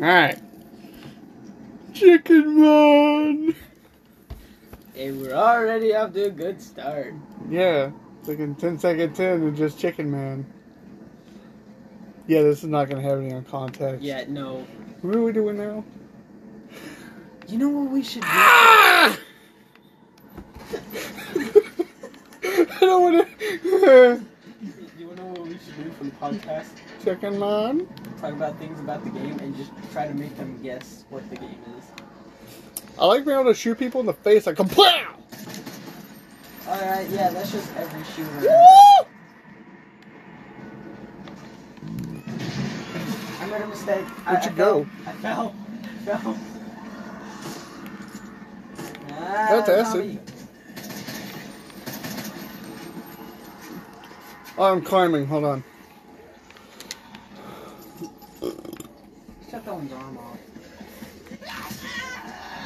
Alright. Chicken Man! And we're already off to a good start. Yeah. Like in 10 seconds in, and just Chicken Man. Yeah, this is not going to have any on context. Yeah, no. What are we doing now? You know what we should do? Ah! I don't want to. You wanna know what we should do for the podcast? Chicken Man? Talk about things about the game and just try to make them guess what the game is. I like being able to shoot people in the face like KAPLOW! Alright, yeah, that's just every shooter. Woo! I made a mistake. Where'd I you fell. go? I fell. I fell. Ah, That's acid. I'm climbing, hold on. Shut arm off.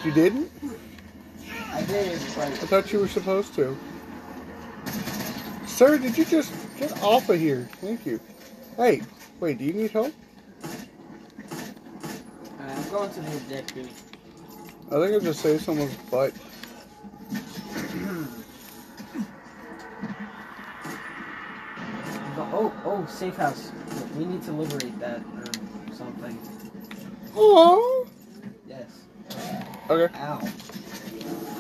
You didn't? I did, I thought you were supposed to. Sir, did you just get off of here? Thank you. Hey, wait, do you need help? I'm going to the objective. I think I just saved someone's butt. Oh, oh, safe house. We need to liberate that or something. Oh, Yes. okay. Ow.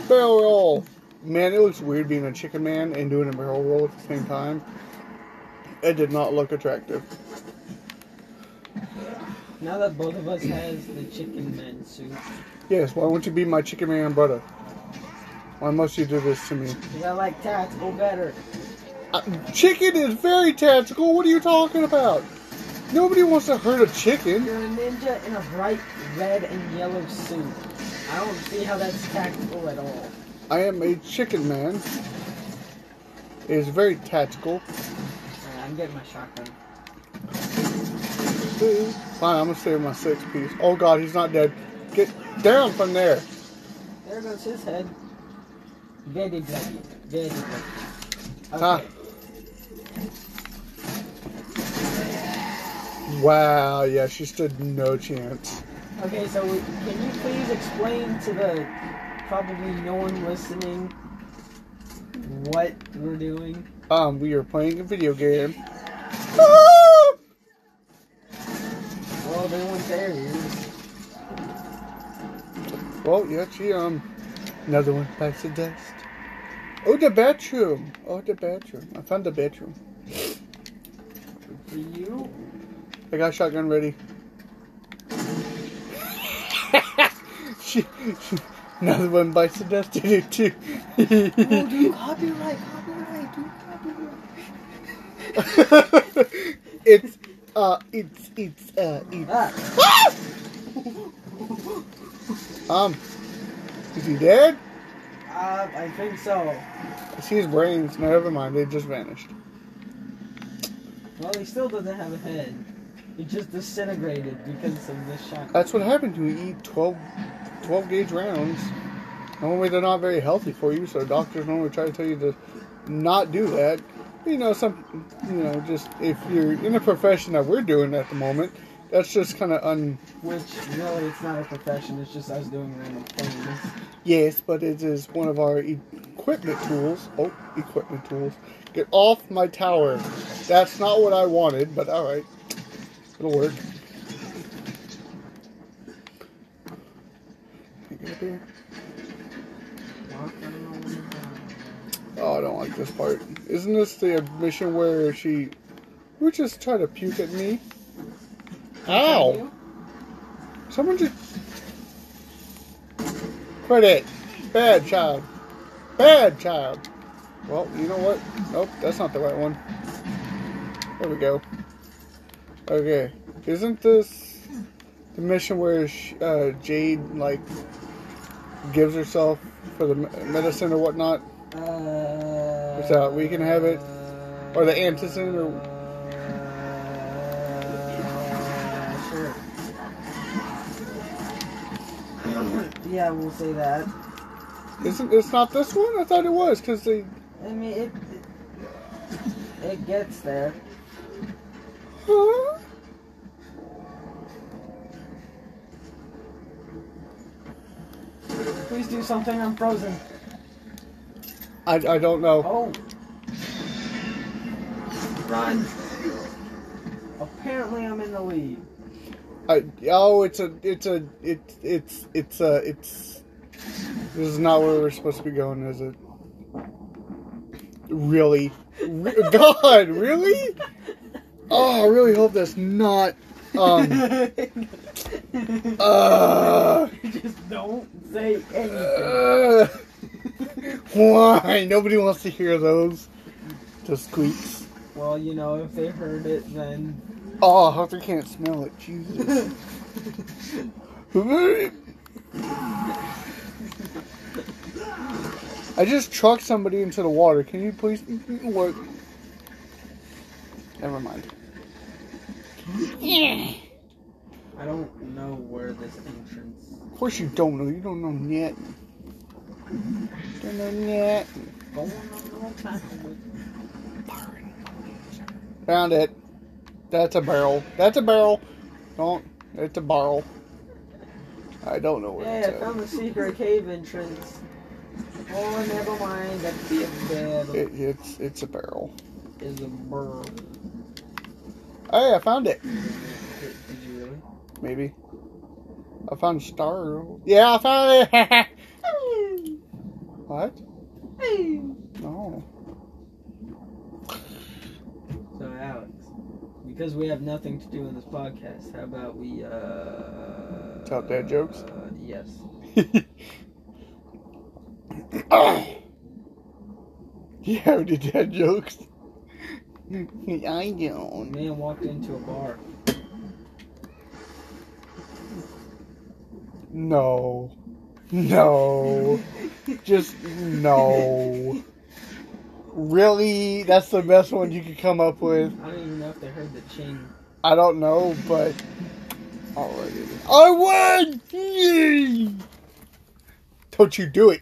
Barrel roll. Man, it looks weird being a chicken man and doing a barrel roll at the same time. It did not look attractive. Now that both of us has the chicken man suit, Yes, why won't you be my chicken man brother? Why must you do this to me? 'cause I like tactical better. Uh, chicken is very tactical. What are you talking about? Nobody wants to hurt a chicken. You're a ninja in a bright red and yellow suit. I don't see how that's tactical at all. I am a chicken man. It is very tactical. Alright, I'm getting my shotgun. Fine, I'm gonna save my six piece. Oh god, he's not dead. Get down from there. There goes his head. Very bloody. Very bloody. Okay. Ah. Wow, yeah, she stood no chance. Okay, so can you please explain to the probably no one listening what we're doing? Um, we are playing a video game. Well, they weren't there. Well, yeah, she, um, another one bites the dust. Oh, the bedroom. Oh, the bedroom. I found the bedroom. For you? I got shotgun ready. she, she, another one bites the dust in it too. Oh, dude, copyright, copyright, dude, copyright. it's, uh, it's, it's, uh, it's. Ah, Um, is he dead? uh, I think so. I see his brains. Never mind. They just vanished. Well, he still doesn't have a head. He just disintegrated because of this shot. That's what happened when you eat 12, 12 gauge rounds. Normally they're not very healthy for you, so doctors normally try to tell you to not do that. You know, some, you know, just if you're in a profession that we're doing at the moment, that's just kind of un. Which, really, it's not a profession. It's just us doing random things. Yes, but it is one of our equipment tools. Oh, equipment tools. Get off my tower. That's not what I wanted, but all right, it'll work. Oh, I don't like this part. Isn't this the mission where she would just try to puke at me? Ow! Someone just quit it. Bad child. Bad child. Well, you know what? Nope, that's not the right one. There we go. Okay, isn't this the mission where uh, Jade like gives herself for the medicine or whatnot? Uh, What's that? We can have it? Or the antizin or- Uh, sure. yeah, we'll say that. Isn't it's not this one? I thought it was because they. I mean, it, it it gets there. Please do something. I'm frozen. I, I don't know. Oh. Run. Apparently, I'm in the lead. I, oh, it's a, it's a, it, it's, it's a, it's. This is not where we're supposed to be going, is it? Really? Re- God, really? Oh, I really hope that's not. Um. Uh, Just don't say anything. uh, why? Nobody wants to hear those. The squeaks. Well, you know, if they heard it, then. Oh, I hope they can't smell it. Jesus. I just trucked somebody into the water. Can you please what? Never mind. I don't know where this entrance. Of course you don't know. You don't know yet. Don't know yet. Going on all time. Found it. That's a barrel. That's a barrel. Don't. It's a barrel. I don't know where Yeah, it's I at. found the secret cave entrance. Oh, never mind. That's the bed. It, it's it's a barrel. Is a burr. Hey, I found it. Did, you really? Maybe. I found a star. Yeah, I found it. what? No. So Alex, because we have nothing to do in this podcast, how about we uh Tell dad jokes? Uh, yes. yeah, we did dad jokes. I don't. Man walked into a bar. No. No. Just no. Really? That's the best one you could come up with? I don't even know if they heard the ching. I don't know, but. I won! Yay! Don't you do it.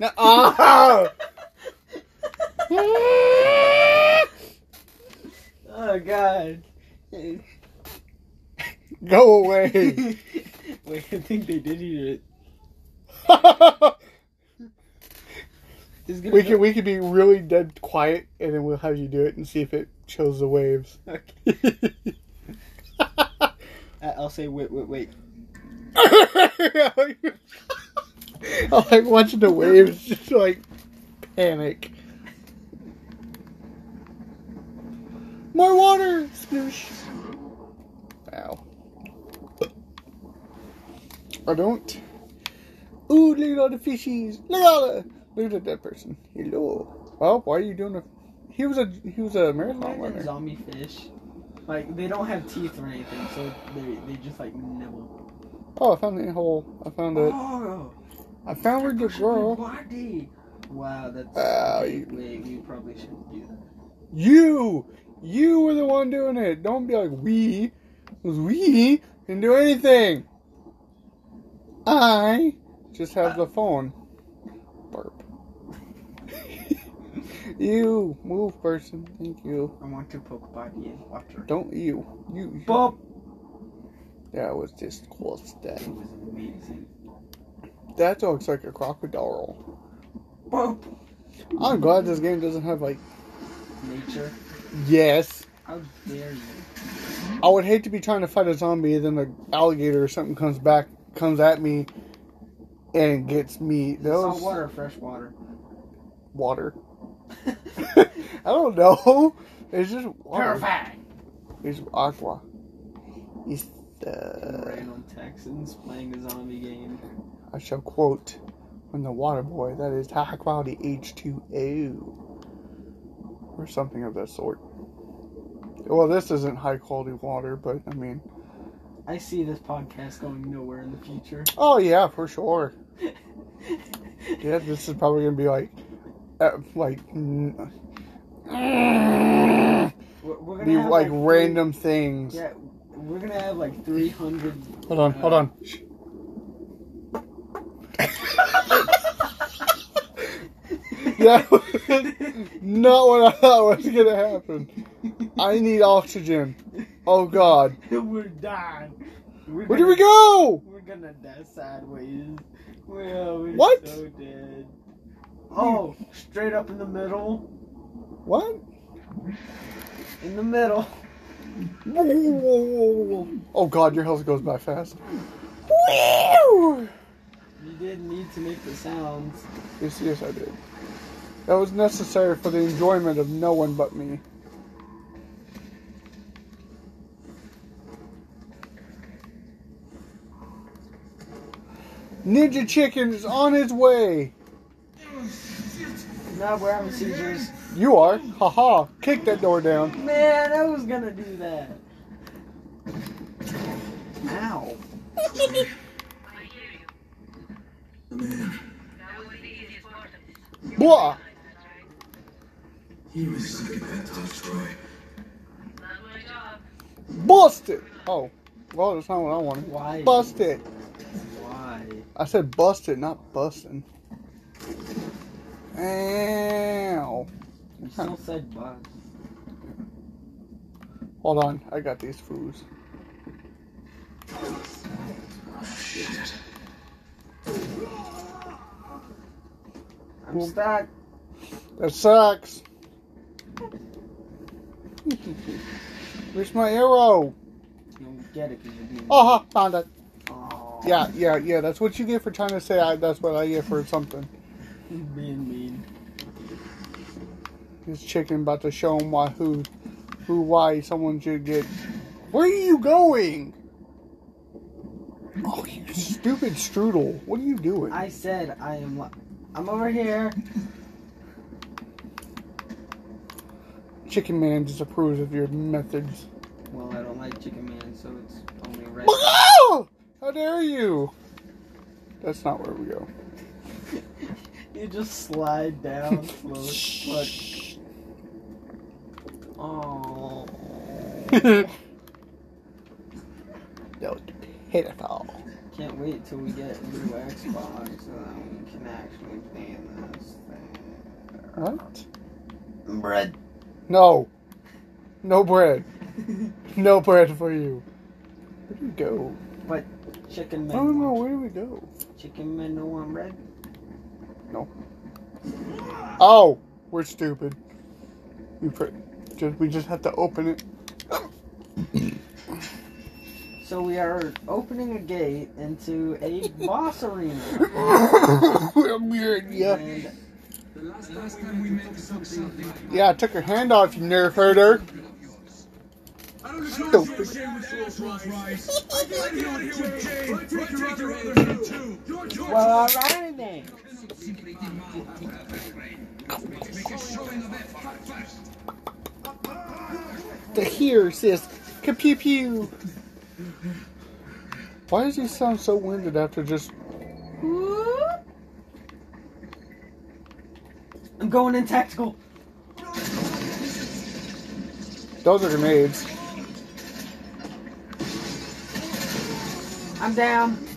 No. Ah! Oh God. Go away. Wait, I think they did eat it. We could we could be really dead quiet and then we'll have you do it and see if it shows the waves. Okay. I'll say wait, wait, wait. I like watching the waves just like panic. More water! Sploosh. Ow. I don't. Ooh, look at all the fishies. Look at all the. Look at that person. Hello. Well, why are you doing a. He was a he was a marathon Imagine runner. zombie fish. Like they don't have teeth or anything, so they they just like nibble. Oh, I found the hole. I found it. Oh, I found where the girl. body. Wow, that's. Ow, wait, you- wait, we probably shouldn't do that. You, you were the one doing it. Don't be like we, because we didn't do anything. I just have the phone. Burp. you move, person. Thank you. I want to poke body in water. Don't you. You. Bob. That was just close. That It was amazing. that looks like a crocodile. Bob. I'm glad this game doesn't have like. Nature. Yes. How dare you? I would hate to be trying to fight a zombie, and then the alligator or something comes back, comes at me, and gets me. Those Salt water, or fresh water. water. I don't know. It's just water. Purify. It's aqua. It's the. Random Texans playing a zombie game. I shall quote from the water boy. That is high quality H2O, or something of that sort. Well, this isn't high quality water, but I mean, I see this podcast going nowhere in the future. oh yeah, for sure. Yeah, this is probably gonna be like, uh, like, We're, we're gonna be like three- random things. Yeah, we're gonna have like 300. Hold on, hold on. That was not what I thought was gonna happen. I need oxygen. Oh God, we're dying. We're where gonna- we go? We're gonna die sideways. Well, we're What? so dead. Oh, straight up in the middle. What? In the middle. Oh god, your health goes by fast. You didn't need to make the sounds. Yes, yes, I did. That was necessary for the enjoyment of no one but me. Ninja Chicken is on his way. Now we're having seizures. You are. Haha. Kick that door down. Man, I was gonna do that. Ow. I hear you. Man, That was the easiest part of this. Blah. He was sucking that Tolstoy. Not my job. Bust it. Oh. Well, that's not what I wanted. Why? Bust it. Why? I said bust it, not busting. Ow. You still said bus. Hold on. I got these foods. Oh, shit. I'm stuck. That sucks. Where's my arrow? You don't get it because you're being. Oh, Aha, found it. Oh, Yeah, yeah, yeah. That's what you get for trying to say I, that's what I get for something. being mean. This chicken about to show him why who, who, why someone should get. Where are you going? Oh, you stupid strudel! What are you doing? I said I am. I'm over here. Chicken Man disapproves of your methods. Well, I don't like Chicken Man, so it's only right. Oh! How dare you? That's not where we go. you just slide down slowly. Look. Oh. that was pitiful. Can't wait till we get a new Xbox so that we can actually play this thing. What? Bread. No. No bread. No bread for you. Where do we go? What? Chicken I man. don't know. Where do we go? Chicken man no one bread. No. Oh, we're stupid. We put, just we just have to open it. So we are opening a gate into a boss arena. Weird, yeah. And Yeah, I took your hand off, you nerf herder. Well, alright then. The here says pew pew. Why does he sound so winded after just? Going in tactical. Those are grenades. I'm down.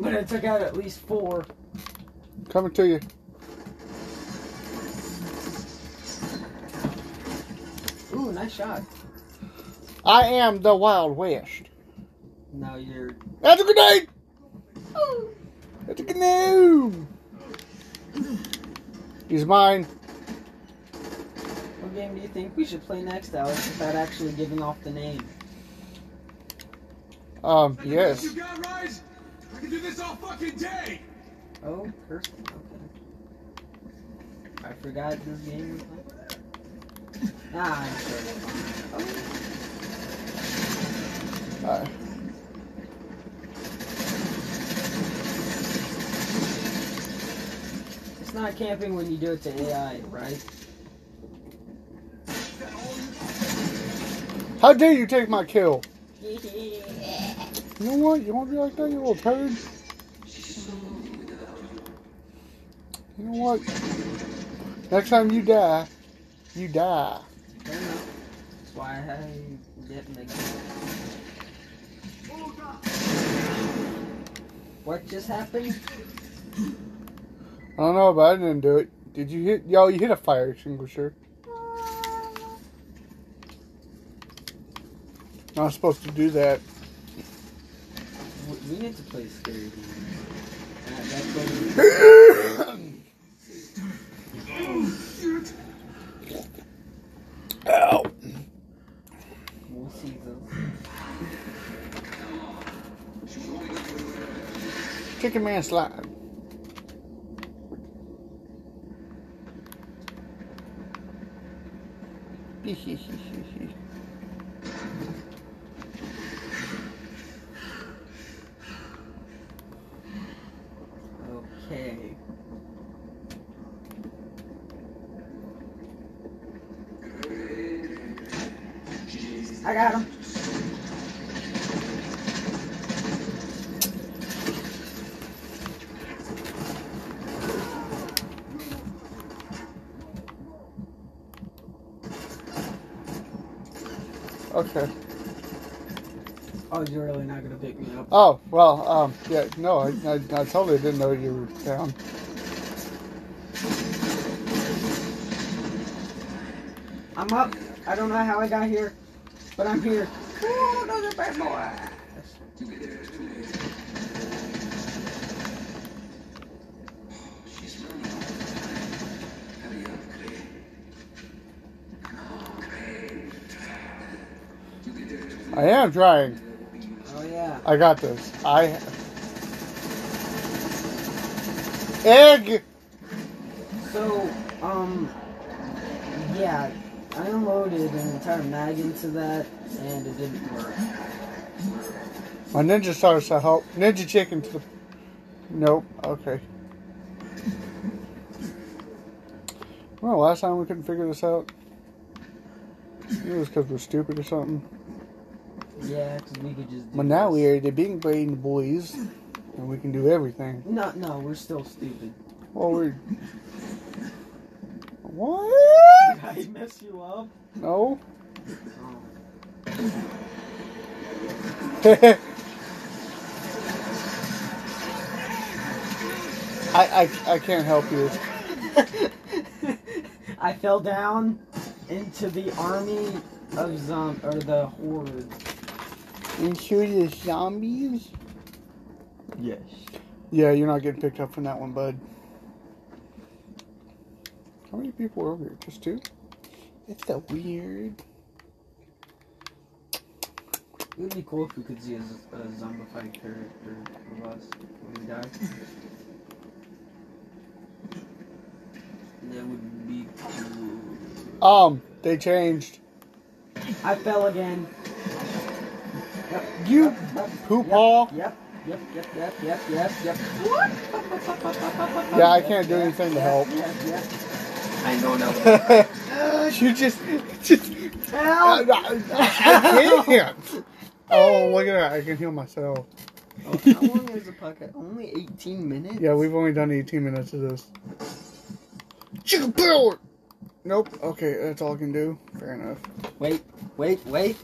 but I took out at least four. Coming to you. Ooh, nice shot. I am the Wild West. Now you're. That's a grenade. That's a grenade. He's mine. What game do you think we should play next, Alex, without actually giving off the name? Um, That's yes. You got, Rise? I can do this all fucking day. Oh, person. Okay. I forgot this game was like. Ah, I'm sure it's fine. Oh, Uh, not camping when you do it to AI, right? how dare you take my kill? You know what? You won't be like that, you little turd. You know what? Next time you die, you die. Fair enough. That's why I to in the game. What just happened? I don't know, but I didn't do it. Did you hit? Yo, you hit a fire extinguisher. I'm not supposed to do that. We need to play scary games. That- that's what we- Ow. we'll see though. Chicken man slide. Okay. I got him. Okay. Oh, you're really not gonna pick me up. Oh well. Um. Yeah. No. I, I, I totally didn't know you were down. I'm up. I don't know how I got here, but I'm here. Ooh, another bad boy. I am trying. Oh yeah. I got this. I. Egg. So, um, yeah, I unloaded an entire mag into that, and it didn't work. My ninja starts to help. Ninja chicken to the. Nope. Okay. Well, last time we couldn't figure this out. It was because we're stupid or something. Yeah, because we could just. Do But now this. we are the big brain boys, and we can do everything. No, no, we're still stupid. Well, we're. What? Did I mess you up? No. Oh. I, I I can't help you. I fell down into the army of zom or the horde. Into the zombies? Yes. Yeah, you're not getting picked up from that one, bud. How many people are over here? Just two? It's so weird. It would be cool if we could see a zombified character of us when we die. That would be cool. Um, they changed. I fell again. Yep. You yep, yep, poop yep. Yep. Yep. Yep. Yep. Yep. Yep. Yep. Yeah, I can't do anything to help. Yep. Yep. I know now. you just, just. I, Help! I can't. Oh, look at that! I can heal myself. Oh, how long is the podcast? Only 18 minutes? Yeah, we've only done 18 minutes of this. Chicken power. Nope. Okay, that's all I can do. Fair enough. Wait, wait, wait.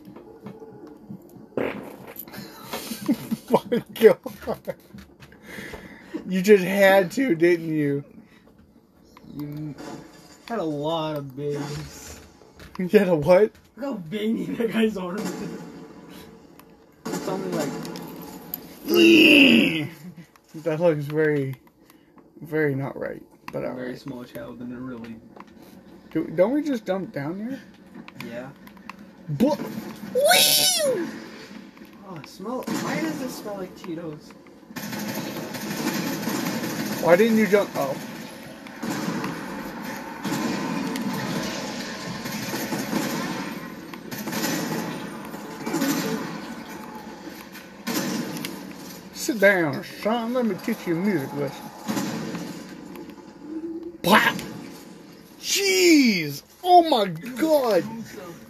My God. You just had to, didn't you? You had a lot of bigs. You had a what? Look how veiny that guy's arm is. Only like, that looks very, very not right. But a very alright. small child and it really, Do, don't we just dump down here? yeah. Blah. Oh, smell, why does it smell like Cheetos? Why didn't you jump? Oh. Sit down, son. Let me teach you a music lesson. Blah. Jeez! Oh my God!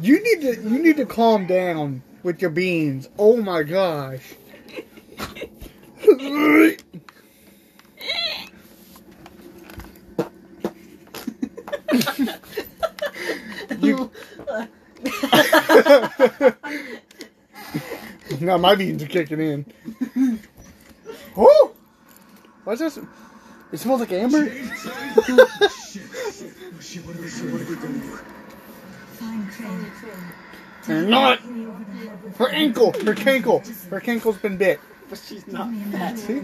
You need to you need to calm down with your beans. Oh my gosh! You- now my beans are kicking in. Oh! What's this? It smells like amber. Shit, what are we, shit, what are we doing? Not her ankle. Her cankle. Her cankle's been bit. but she's not fat. See?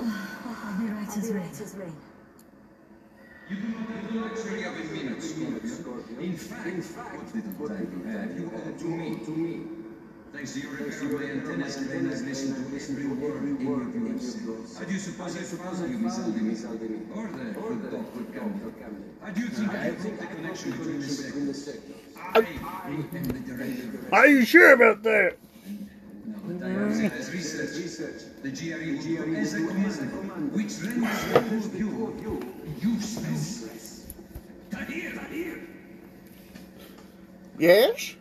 I'll be right as rain. Luxury of a minute, In fact, what little time you have, you owe to me. To me. Thanks to your repair of my antennas, I always listen to every word in your voice. How do you suppose I found you, Miss Aldemir? Or the, or the Dr. Camden? How do you think I broke the connection between the sectors? I am the director. Are you sure about that? No, but I have said as research. The GRE is a command, which renders the whole of you useless. Tahir, Tahir. Yes?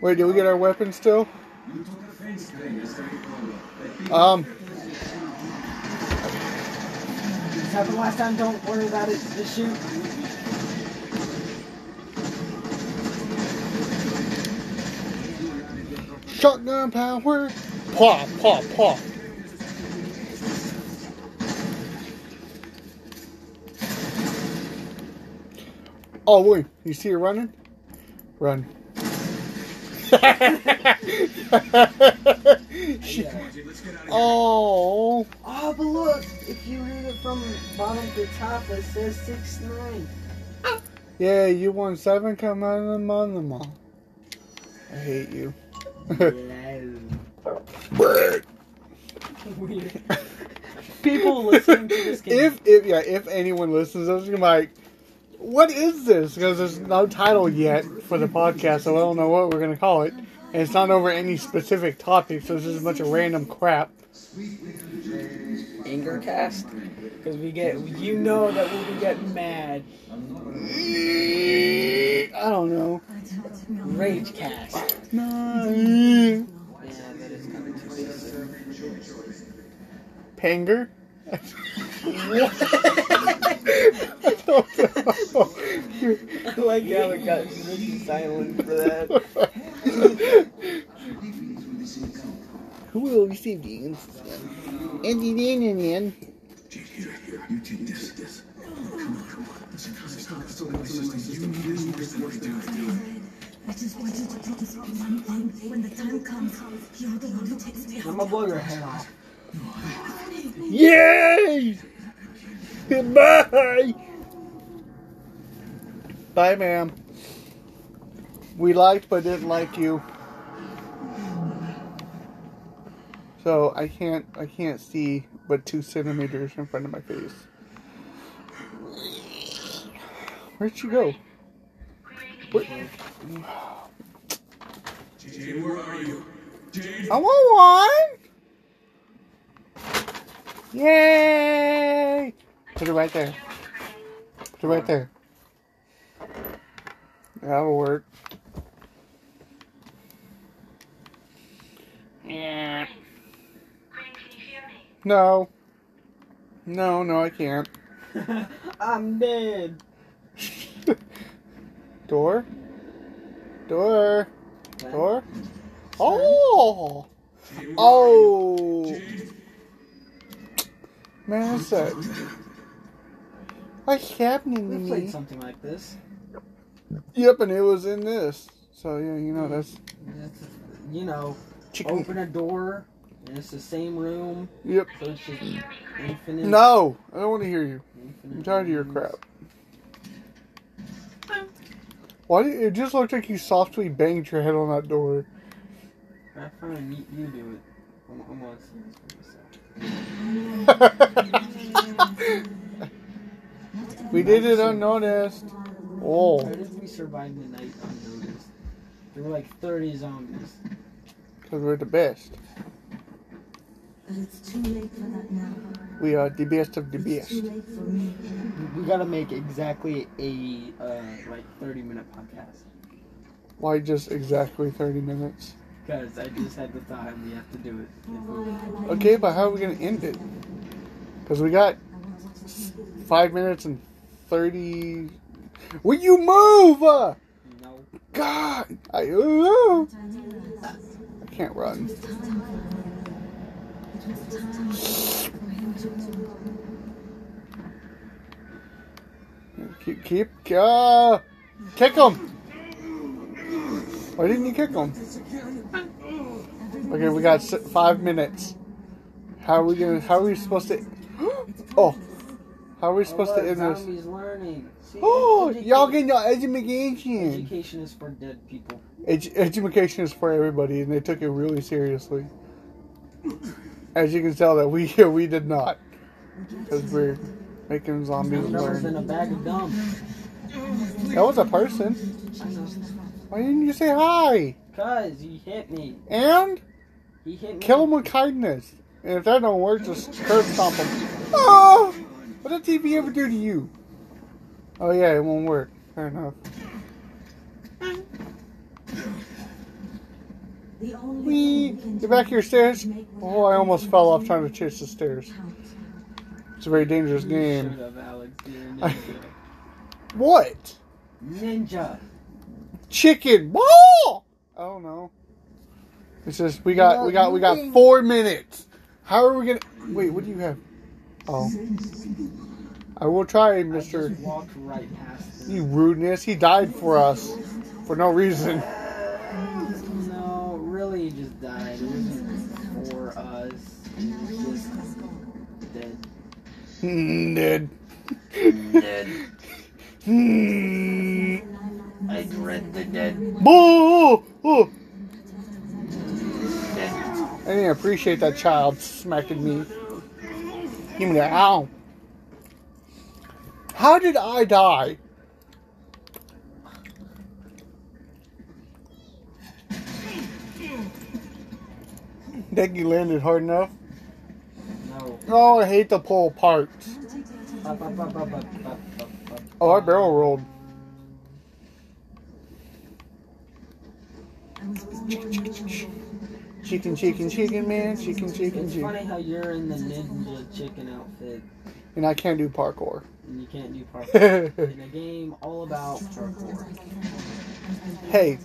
Wait, do we get our weapons still? You took offense today, Um, This happened last time. Don't worry about it. Just shoot. Shotgun power. Pop, pop, pop. Oh, wait. You see her running? Run. She- Let's get out of here. oh. Oh, but look. If you read it from bottom to top, it says six nine. Yeah, you won seven. Come on, them on them all. I hate you. Weird. People listening to this can if if yeah, if anyone listens, I was gonna like, what is this? Because there's no title yet for the podcast, so I don't know what we're gonna call it. And it's not over any specific topic, so it's just a bunch of random crap. anger cast because we get you know that we'll be getting mad. I don't know. Rage cast. No. Yeah, that is kind of too basic. Panger. I don't know. I like how it got really silent for that. Who will receive the Andy Danian? Here, here. You take this. This. Come on, come on. Listen. My system. You need this worse than I just wanted to promise you one thing. When the time comes, you're the one who takes me I'm out. gonna blow your head off. Yay! Goodbye! Bye, ma'am. We liked but didn't like you. So I can't I can't see but two centimeters in front of my face. Where'd she go? Where- Jade, where are you? Jade. I want one! Yay! Put it right there. Put it right there. That'll work. Yeah. No. No, no, I can't. I'm dead. Door? Door? Door? Oh! Oh! Man, what's that? What's happening to We played me? something like this. Yep, and it was in this. So, yeah, you know, that's It's, you know, chicken. open a door, and it's the same room, Yep. so it's just Hear me, Quinn? infinite. No! I don't want to hear you. infinite I'm tired of your crap. Why did it just looked like you softly banged your head on that door? That's fine. You, you do it. I'm, I'm gonna see this for myself. we did it unnoticed. Oh, How did we survive the night unnoticed? There were like 30 zombies. because we're the best. But it's too late for that now. We are the best of the It's too best. late for me. We gotta make exactly a uh, like 30 minute podcast. Why just exactly 30 minutes? Because I just had the thought we have to do it. Okay, but how are we going to end it? Because we got 5 minutes and 30. Will you move? Uh, No. God! I, uh, I can't run. Keep, keep, uh, kick him! Why didn't you kick him? Okay, we got five minutes. How are we gonna? How are we supposed to? Oh, how are we supposed to end this? learning. Oh, y'all getting your education. Education is for dead people. Edu- education is for everybody, and they took it really seriously. As you can tell, that we we did not, because we're making zombies learn. a bag of dumb. That was a person. Why didn't you say hi? Cause he hit me. And He hit me. kill him with kindness. And if that don't work, just curb stomp him. Oh, what did TV ever do to you? Oh yeah, it won't work. Fair enough. The only Wee, we get back here, stairs. Oh, I almost fell off trying to chase the stairs. It's a very dangerous game. should have, Alex. You're a I- ninja. What? ninja. Chicken. Whoa! I don't know. It's just we got we got we got four minutes. How are we gonna wait? What do you have? Oh, I will try, Mister. right. You rudeness. He died for us for no reason. No, really, he just died. It wasn't for us. He was just dead. Dead. Dead. Hmm. I dread the dead. Boo! Oh. I didn't appreciate that child smacking me. Give me that. Ow. How did I die? Think you landed hard enough? No. Oh, I hate the pull parts. Up, up, up. Oh, I barrel rolled. I was born with Chicken, chicken, chicken, man. Chicken, chicken, It's chicken. funny how you're in the ninja chicken outfit And I can't do parkour. and you can't do parkour. in a game all about parkour. hey,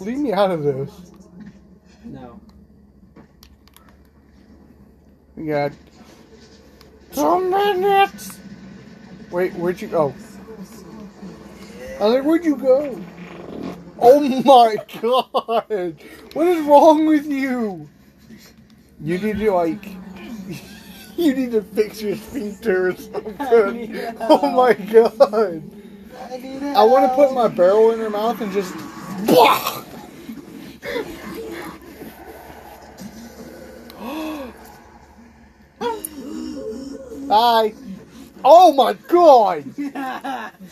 leave me out of this. No. We got two minutes. Wait, where'd you go? I was like, where'd you go? Oh my god! What is wrong with you? You need to like, you need to fix your sphincter or something. Oh my god! I I want to put my barrel in her mouth and just. Bye. Oh my god!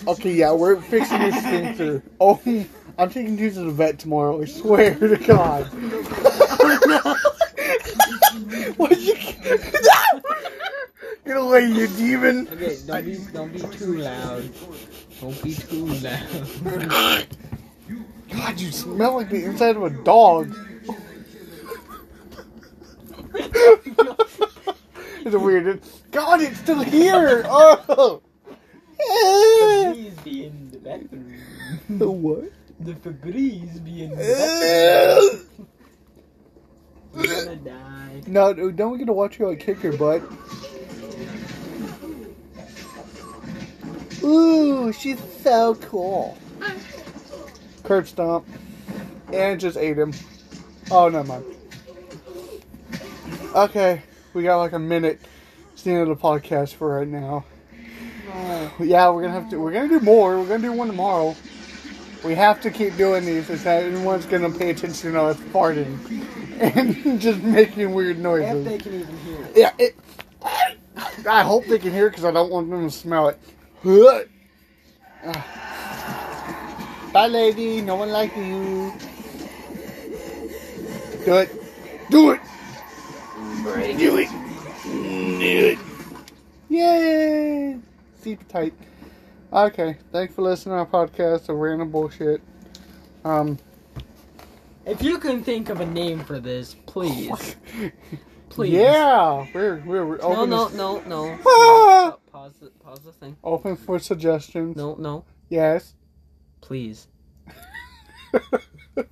Okay, yeah, we're fixing your sphincter. Oh, I'm taking you to the vet tomorrow. I swear to God. what you? Get away, you demon! Okay, don't be don't be too loud. Don't be too loud. God, you smell like the inside of a dog. it's a weird. God, it's still here. Oh. Febreze be in the bathroom. the what? The Febreze be in the eh. bathroom. You're gonna die. no, no, don't we get to watch you like kick your butt? Ooh, she's so cool. Curb stomp. And just ate him. Oh, never mind. Okay, we got like a minute. It's the end of the podcast for right now. Yeah, we're gonna have to. We're gonna do more. We're gonna do one tomorrow. We have to keep doing these. If anyone's gonna pay attention to us farting and just making weird If noises. they can even hear it. Yeah, it. I hope they can hear because I don't want them to smell it. Bye, lady. No one likes you. Do it. Do it. Do it. Do it. Yay. Super tight. Okay. Thanks for listening to our podcast of random bullshit. Um. If you can think of a name for this, please. Please. Yeah. We're we're, we're No, open. no, to- no, no. Ah! Pause the, pause the thing. Open for suggestions. No, no. Yes. Please.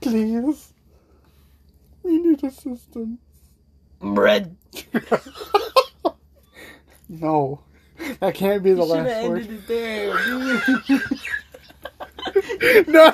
Please. We need assistance. Bread. No. That can't be the You last word. ended it there. No.